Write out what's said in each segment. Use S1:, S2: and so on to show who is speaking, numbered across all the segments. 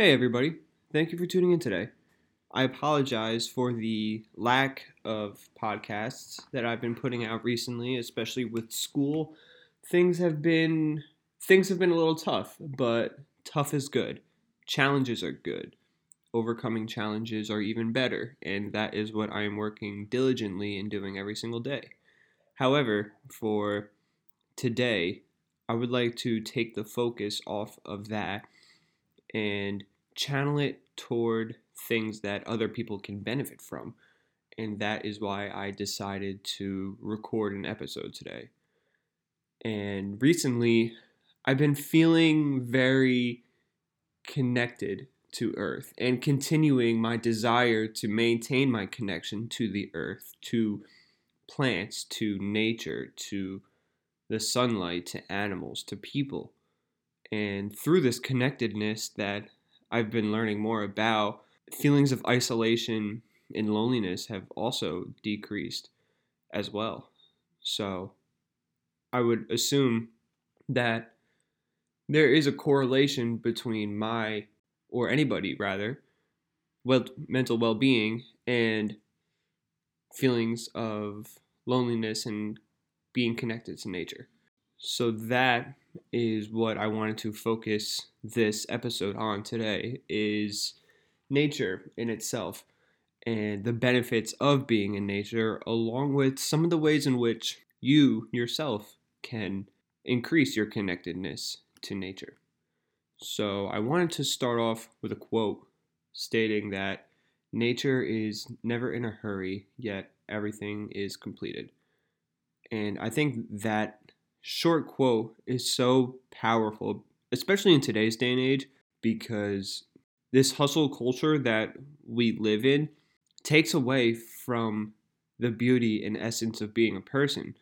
S1: Hey, everybody. Thank you for tuning in today. I apologize for the lack of podcasts that I've been putting out recently, especially with school. Things have been things have been a little tough, but tough is good. Challenges are good. Overcoming challenges are even better, and that is what I am working diligently and doing every single day. However, for today, I would like to take the focus off of that and channel it toward things that other people can benefit from. And that is why I decided to record an episode today. And recently, I've been feeling very connected to Earth and continuing my desire to maintain my connection to the Earth, to plants, to nature, to the sunlight, to animals, to people. And through this connectedness that I've been learning more about, feelings of isolation and loneliness have also decreased as well. So I would assume that there is a correlation between my, or anybody rather, well, mental well being and feelings of loneliness and being connected to nature. So that is what I wanted to focus this episode on today is nature in itself and the benefits of being in nature along with some of the ways in which you yourself can increase your connectedness to nature. So, I wanted to start off with a quote stating that nature is never in a hurry, yet everything is completed. And I think that short quote is so powerful, especially in today's day and age, because this hustle culture that we live in takes away from the beauty and essence of being a person.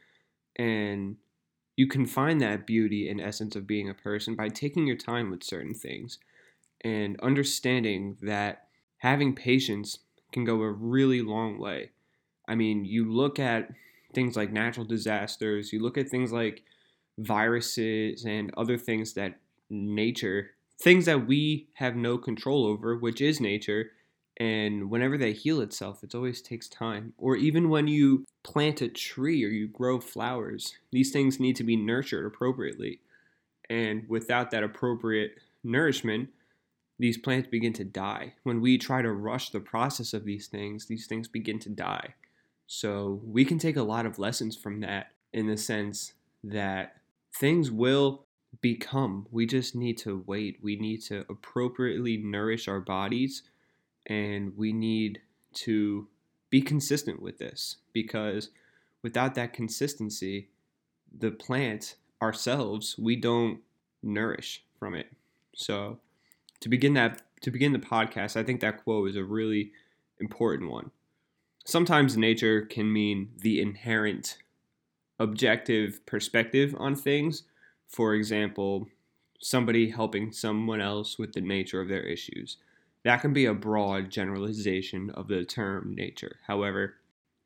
S1: And you can find that beauty and essence of being a person by taking your time with certain things and understanding that having patience can go a really long way. I mean, you look at things like natural disasters, you look at things like viruses and other things that nature, things that we have no control over, which is nature, and whenever they heal itself, it always takes time. Or even when you plant a tree or you grow flowers, these things need to be nurtured appropriately. And without that appropriate nourishment, these plants begin to die. When we try to rush the process of these things, these things begin to die. So we can take a lot of lessons from that in the sense that things will become. We just need to wait. We need to appropriately nourish our bodies and we need to be consistent with this because without that consistency, the plant ourselves, we don't nourish from it. So to begin that to begin the podcast, I think that quote is a really important one. Sometimes nature can mean the inherent objective perspective on things. For example, somebody helping someone else with the nature of their issues. That can be a broad generalization of the term nature. However,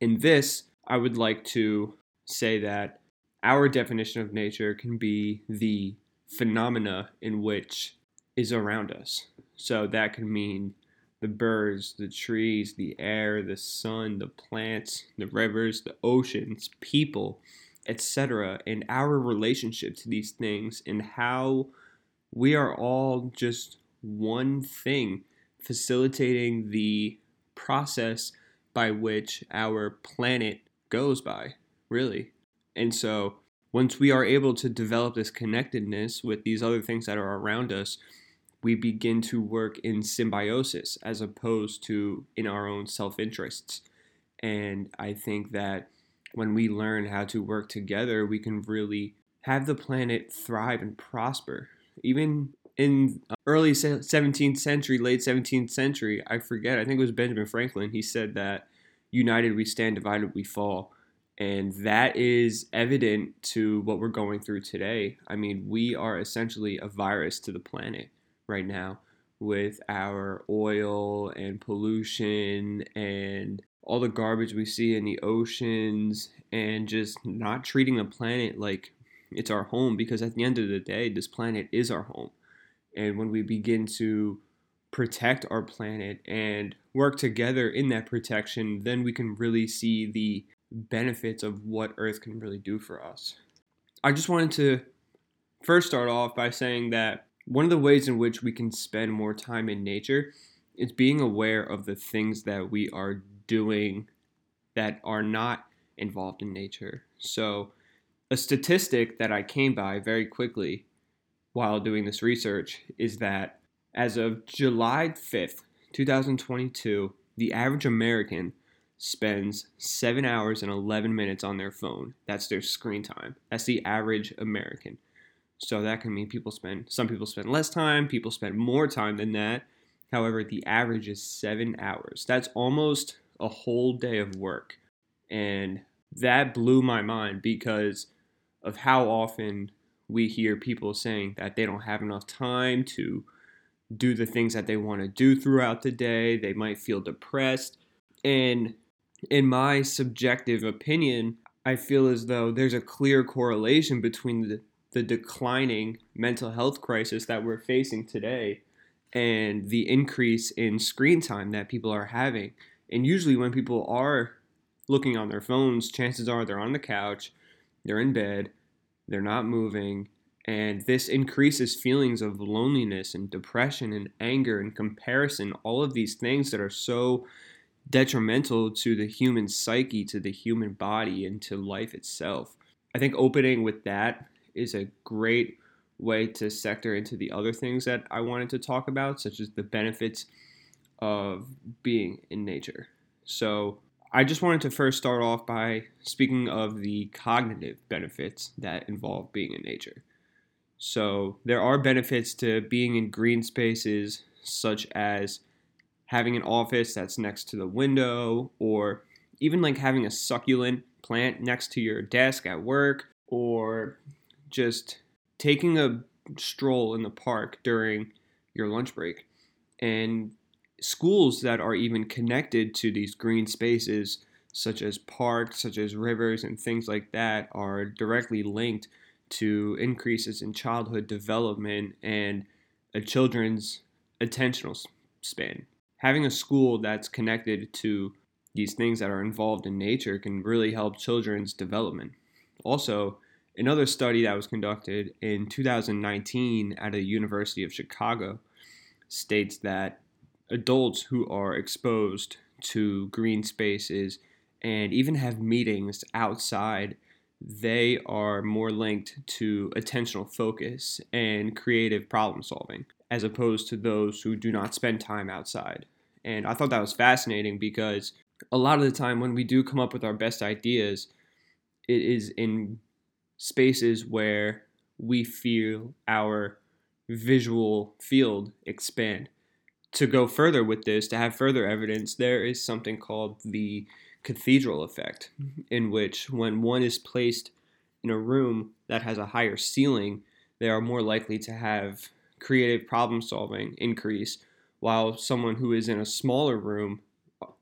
S1: in this, I would like to say that our definition of nature can be the phenomena in which is around us. So that can mean the birds, the trees, the air, the sun, the plants, the rivers, the oceans, people, etc., and our relationship to these things and how we are all just one thing facilitating the process by which our planet goes by, really. And so, once we are able to develop this connectedness with these other things that are around us, we begin to work in symbiosis as opposed to in our own self interests. And I think that when we learn how to work together, we can really have the planet thrive and prosper. Even in uh, early 17th century, late 17th century, I forget, I think it was Benjamin Franklin, he said that united we stand, divided we fall. And that is evident to what we're going through today. I mean, we are essentially a virus to the planet right now with our oil and pollution and all the garbage we see in the oceans and just not treating the planet like it's our home because at the end of the day, this planet is our home. And when we begin to protect our planet and work together in that protection, then we can really see the benefits of what Earth can really do for us. I just wanted to first start off by saying that one of the ways in which we can spend more time in nature is being aware of the things that we are doing that are not involved in nature. So, a statistic that I came by very quickly while doing this research is that as of July 5th, 2022, the average American spends 7 hours and 11 minutes on their phone. That's their screen time. That's the average American. So that can mean people spend, some people spend less time, people spend more time than that. However, the average is 7 hours. That's almost a whole day of work. And that blew my mind because of how often we hear people saying that they don't have enough time to do the things that they want to do throughout the day. They might feel depressed. And in my subjective opinion, I feel as though there's a clear correlation between the, the declining mental health crisis that we're facing today and the increase in screen time that people are having. And usually, when people are looking on their phones, chances are they're on the couch, they're in bed, they're not moving, and this increases feelings of loneliness and depression and anger and comparison, all of these things that are so detrimental to the human psyche, to the human body, and to life itself. I think opening with that is a great way to sector into the other things that I wanted to talk about, such as the benefits of being in nature. So, I just wanted to first start off by speaking of the cognitive benefits that involve being in nature. So, there are benefits to being in green spaces, such as having an office that's next to the window, or even like having a succulent plant next to your desk at work, or just taking a stroll in the park during your lunch break. And schools that are even connected to these green spaces, such as parks, such as rivers, and things like that, are directly linked to increases in childhood development and a children's attentional span. Having a school that's connected to these things that are involved in nature can really help children's development. Also, another study that was conducted in 2019 at the University of Chicago states that adults who are exposed to green spaces and even have meetings outside, they are more linked to attentional focus and creative problem solving, as opposed to those who do not spend time outside. And I thought that was fascinating because a lot of the time when we do come up with our best ideas, it is in spaces where we feel our visual field expand. To go further with this, to have further evidence, there is something called the cathedral effect, mm-hmm. in which when one is placed in a room that has a higher ceiling, they are more likely to have creative problem solving increase, while someone who is in a smaller room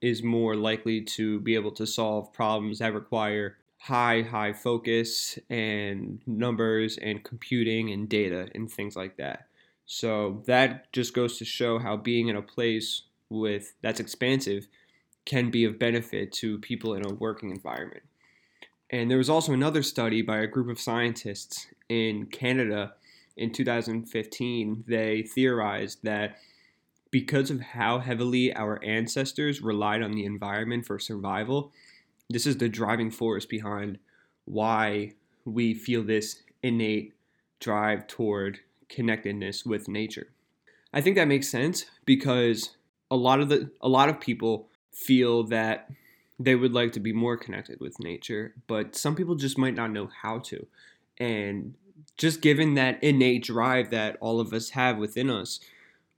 S1: is more likely to be able to solve problems that require high, high focus and numbers and computing and data and things like that. So that just goes to show how being in a place with that's expansive can be of benefit to people in a working environment. And there was also another study by a group of scientists in Canada in 2015. They theorized that because of how heavily our ancestors relied on the environment for survival, this is the driving force behind why we feel this innate drive toward connectedness with nature. I think that makes sense because a lot of the a lot of people feel that they would like to be more connected with nature, but some people just might not know how to. And just given that innate drive that all of us have within us,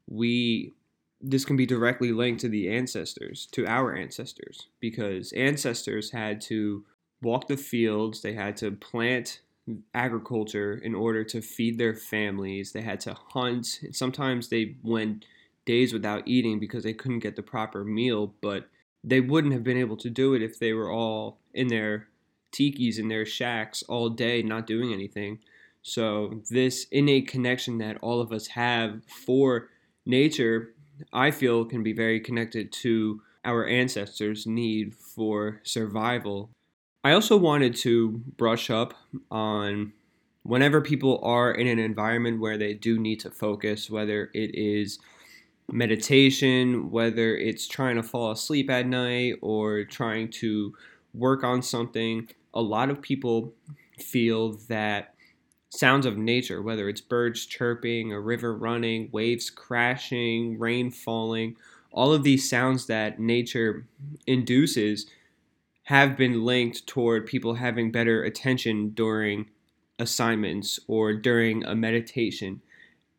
S1: we this can be directly linked to the ancestors, to our ancestors, because ancestors had to walk the fields, they had to plant agriculture in order to feed their families. They had to hunt. Sometimes they went days without eating because they couldn't get the proper meal, but they wouldn't have been able to do it if they were all in their tikis in their shacks all day not doing anything. So, this innate connection that all of us have for nature I feel can be very connected to our ancestors' need for survival. I also wanted to brush up on whenever people are in an environment where they do need to focus, whether it is meditation, whether it's trying to fall asleep at night or trying to work on something, a lot of people feel that sounds of nature, whether it's birds chirping, a river running, waves crashing, rain falling, all of these sounds that nature induces have been linked toward people having better attention during assignments or during a meditation.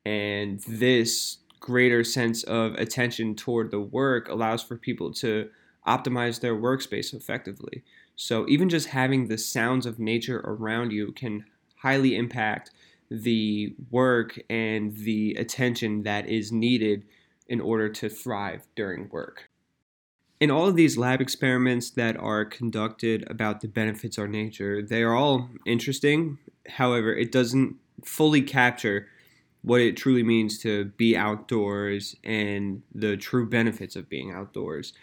S1: And this greater sense of attention toward the work allows for people to optimize their workspace effectively. So, even just having the sounds of nature around you can highly impact the work and the attention that is needed in order to thrive during work. In all of these lab experiments that are conducted about the benefits of nature, they are all interesting. However, it doesn't fully capture what it truly means to be outdoors and the true benefits of being outdoors.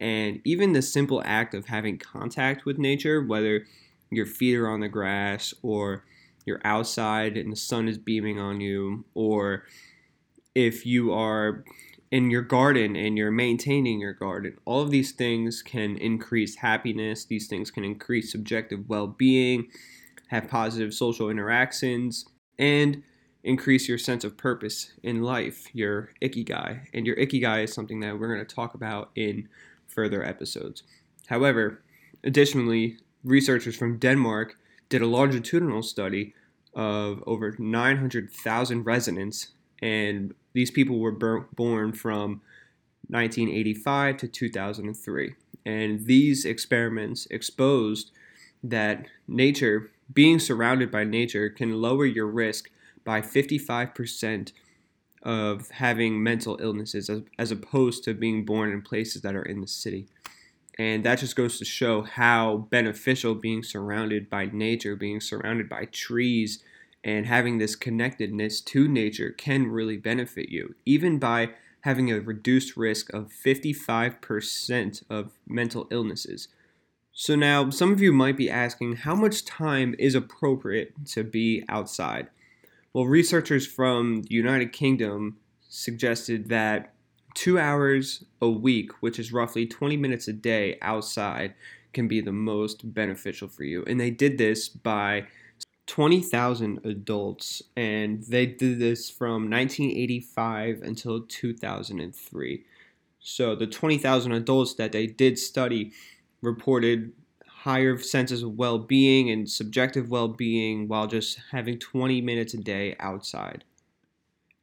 S1: And even the simple act of having contact with nature, whether your feet are on the grass or you're outside and the sun is beaming on you, or if you are in your garden and you're maintaining your garden, all of these things can increase happiness. These things can increase subjective well being, have positive social interactions, and increase your sense of purpose in life, your ikigai. And your ikigai is something that we're going to talk about in further episodes. However, additionally, researchers from Denmark did a longitudinal study of over 900,000 residents, and these people were born from 1985 to 2003. And these experiments exposed that nature, being surrounded by nature, can lower your risk by 55% of having mental illnesses as, as opposed to being born in places that are in the city. And that just goes to show how beneficial being surrounded by nature, being surrounded by trees, and having this connectedness to nature can really benefit you, even by having a reduced risk of 55% of mental illnesses. So, now some of you might be asking how much time is appropriate to be outside? Well, researchers from the United Kingdom suggested that two hours a week, which is roughly 20 minutes a day outside, can be the most beneficial for you. And they did this by 20,000 adults, and they did this from 1985 until 2003. So the 20,000 adults that they did study reported higher senses of well being and subjective well being while just having 20 minutes a day outside.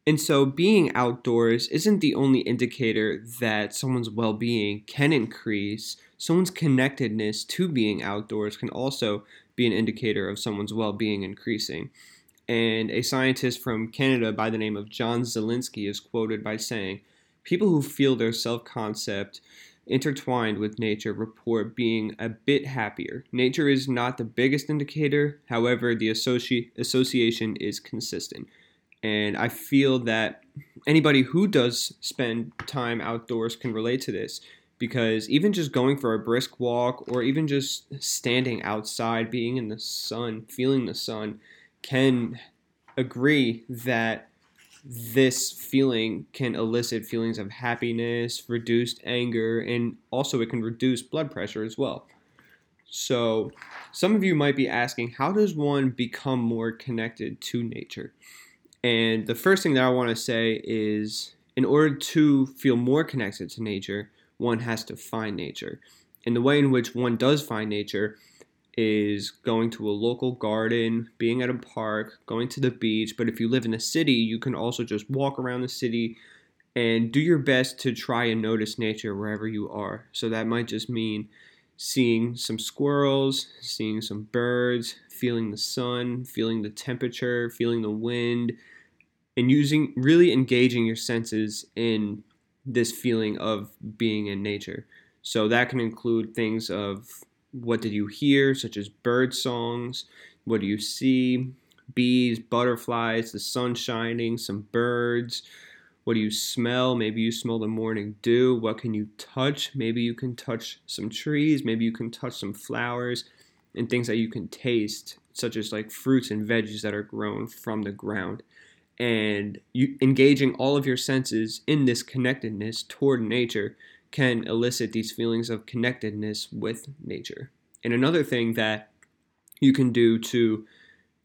S1: And so, being outdoors isn't the only indicator that someone's well being can increase. Someone's connectedness to being outdoors can also be an indicator of someone's well being increasing. And a scientist from Canada by the name of John Zelenski is quoted by saying, People who feel their self concept intertwined with nature report being a bit happier. Nature is not the biggest indicator, however, the associ- association is consistent. And I feel that anybody who does spend time outdoors can relate to this because even just going for a brisk walk or even just standing outside, being in the sun, feeling the sun, can agree that this feeling can elicit feelings of happiness, reduced anger, and also it can reduce blood pressure as well. So, some of you might be asking, how does one become more connected to nature? And the first thing that I want to say is, in order to feel more connected to nature, one has to find nature. And the way in which one does find nature is going to a local garden, being at a park, going to the beach. But if you live in a city, you can also just walk around the city and do your best to try and notice nature wherever you are. So that might just mean seeing some squirrels, seeing some birds, feeling the sun, feeling the temperature, feeling the wind, and using really engaging your senses in this feeling of being in nature. So that can include things of what did you hear, such as bird songs? What do you see? Bees, butterflies, the sun shining, some birds. What do you smell? Maybe you smell the morning dew. What can you touch? Maybe you can touch some trees. Maybe you can touch some flowers and things that you can taste, such as like fruits and veggies that are grown from the ground. And you engaging all of your senses in this connectedness toward nature can elicit these feelings of connectedness with nature. And another thing that you can do to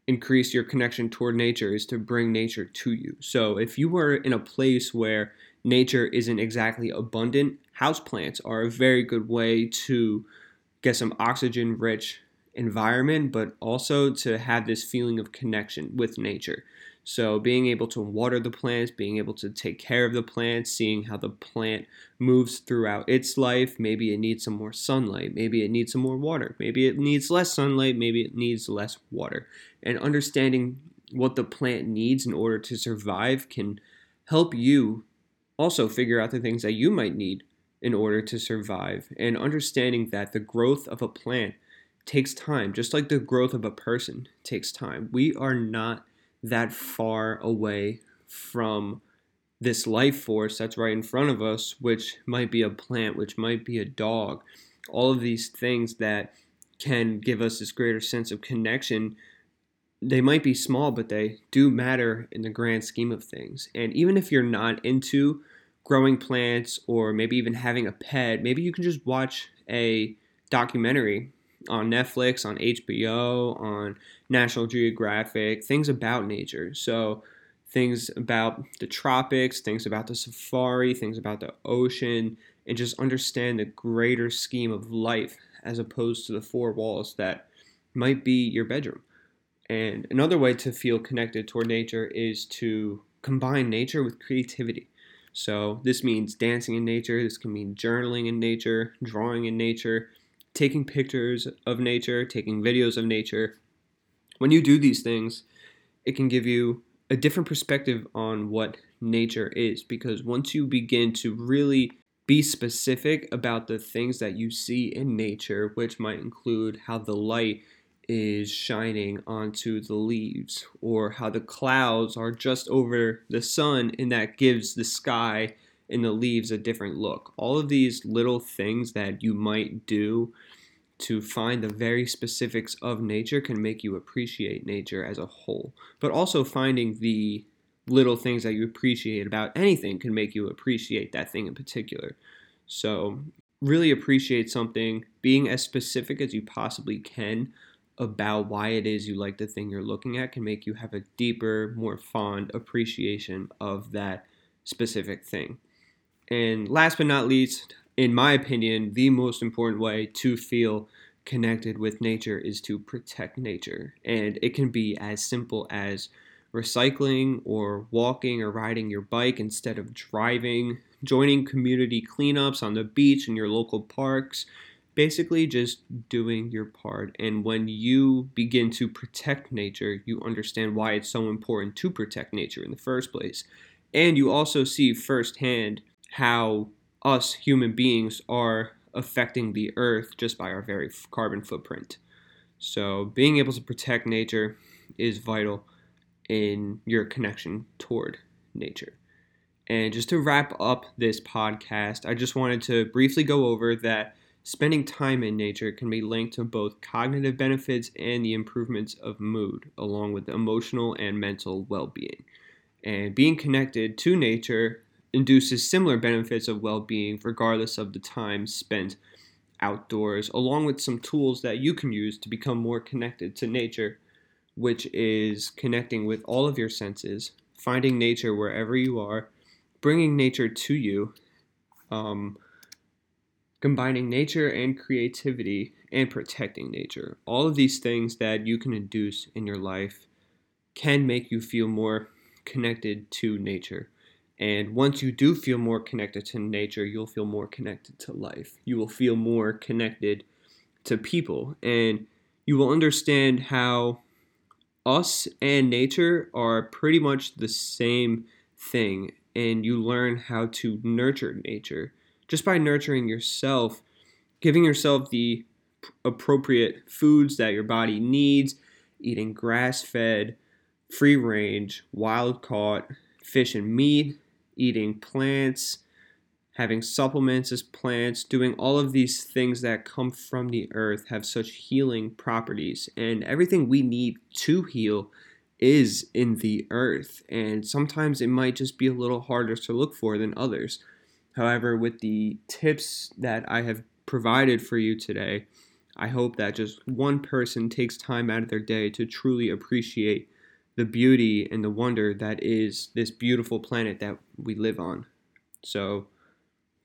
S1: increase your connection toward nature is to bring nature to you. So if you are in a place where nature isn't exactly abundant, houseplants are a very good way to get some oxygen rich environment, but also to have this feeling of connection with nature. So, being able to water the plants, being able to take care of the plants, seeing how the plant moves throughout its life. Maybe it needs some more sunlight. Maybe it needs some more water. Maybe it needs less sunlight. Maybe it needs less water. And understanding what the plant needs in order to survive can help you also figure out the things that you might need in order to survive. And understanding that the growth of a plant takes time, just like the growth of a person takes time. We are not that far away from this life force that's right in front of us, which might be a plant, which might be a dog, all of these things that can give us this greater sense of connection. They might be small, but they do matter in the grand scheme of things. And even if you're not into growing plants or maybe even having a pet, maybe you can just watch a documentary on Netflix, on HBO, on National Geographic, things about nature. So, things about the tropics, things about the safari, things about the ocean, and just understand the greater scheme of life as opposed to the four walls that might be your bedroom. And another way to feel connected toward nature is to combine nature with creativity. So, this means dancing in nature, this can mean journaling in nature, drawing in nature, taking pictures of nature, taking videos of nature. When you do these things, it can give you a different perspective on what nature is because once you begin to really be specific about the things that you see in nature, which might include how the light is shining onto the leaves or how the clouds are just over the sun and that gives the sky and the leaves a different look. All of these little things that you might do to find the very specifics of nature can make you appreciate nature as a whole. But also finding the little things that you appreciate about anything can make you appreciate that thing in particular. So, really appreciate something, being as specific as you possibly can about why it is you like the thing you're looking at can make you have a deeper, more fond appreciation of that specific thing. And last but not least, in my opinion, the most important way to feel connected with nature is to protect nature. And it can be as simple as recycling or walking or riding your bike instead of driving, joining community cleanups on the beach in your local parks. Basically, just doing your part. And when you begin to protect nature, you understand why it's so important to protect nature in the first place. And you also see firsthand how us human beings are affecting the earth just by our very carbon footprint. So, being able to protect nature is vital in your connection toward nature. And just to wrap up this podcast, I just wanted to briefly go over that spending time in nature can be linked to both cognitive benefits and the improvements of mood, along with emotional and mental well being. And being connected to nature induces similar benefits of well being regardless of the time spent outdoors, along with some tools that you can use to become more connected to nature, which is connecting with all of your senses, finding nature wherever you are, bringing nature to you, um, combining nature and creativity, and protecting nature. All of these things that you can induce in your life can make you feel more connected to nature. And once you do feel more connected to nature, you'll feel more connected to life. You will feel more connected to people. And you will understand how us and nature are pretty much the same thing. And you learn how to nurture nature just by nurturing yourself, giving yourself the appropriate foods that your body needs, eating grass fed, free range, wild caught fish and meat, eating plants, having supplements as plants, doing all of these things that come from the earth have such healing properties. And everything we need to heal is in the earth. And sometimes it might just be a little harder to look for than others. However, with the tips that I have provided for you today, I hope that just one person takes time out of their day to truly appreciate the beauty and the wonder that is this beautiful planet that we live on. So,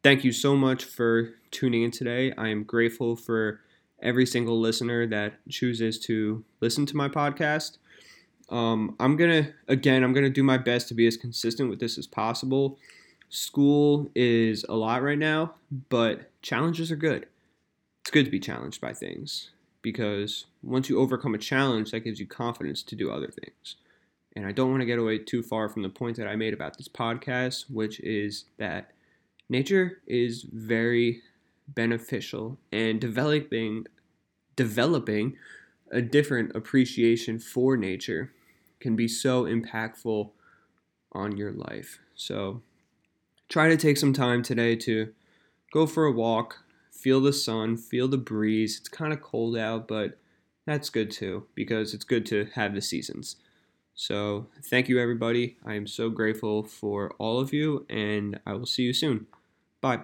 S1: thank you so much for tuning in today. I am grateful for every single listener that chooses to listen to my podcast. Um, I'm gonna again, I'm gonna do my best to be as consistent with this as possible. School is a lot right now, but challenges are good. It's good to be challenged by things because once you overcome a challenge, that gives you confidence to do other things. And I don't want to get away too far from the point that I made about this podcast, which is that nature is very beneficial and developing developing a different appreciation for nature can be so impactful on your life. So try to take some time today to go for a walk, feel the sun, feel the breeze. It's kind of cold out, but that's good too because it's good to have the seasons. So, thank you, everybody. I am so grateful for all of you, and I will see you soon. Bye.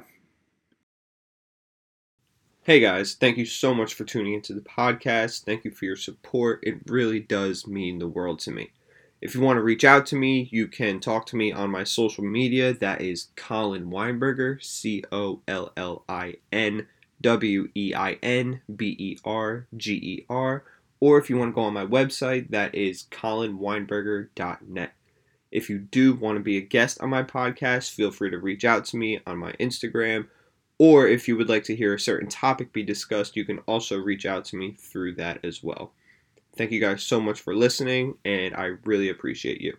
S1: Hey guys, thank you so much for tuning into the podcast. Thank you for your support. It really does mean the world to me. If you want to reach out to me, you can talk to me on my social media. That is Collin Weinberger, C O L L I N W E I N B E R G E R or if you want to go on my website, that is collinweinberger.net. If you do want to be a guest on my podcast, feel free to reach out to me on my Instagram. Or if you would like to hear a certain topic be discussed, you can also reach out to me through that as well. Thank you guys so much for listening, and I really appreciate you.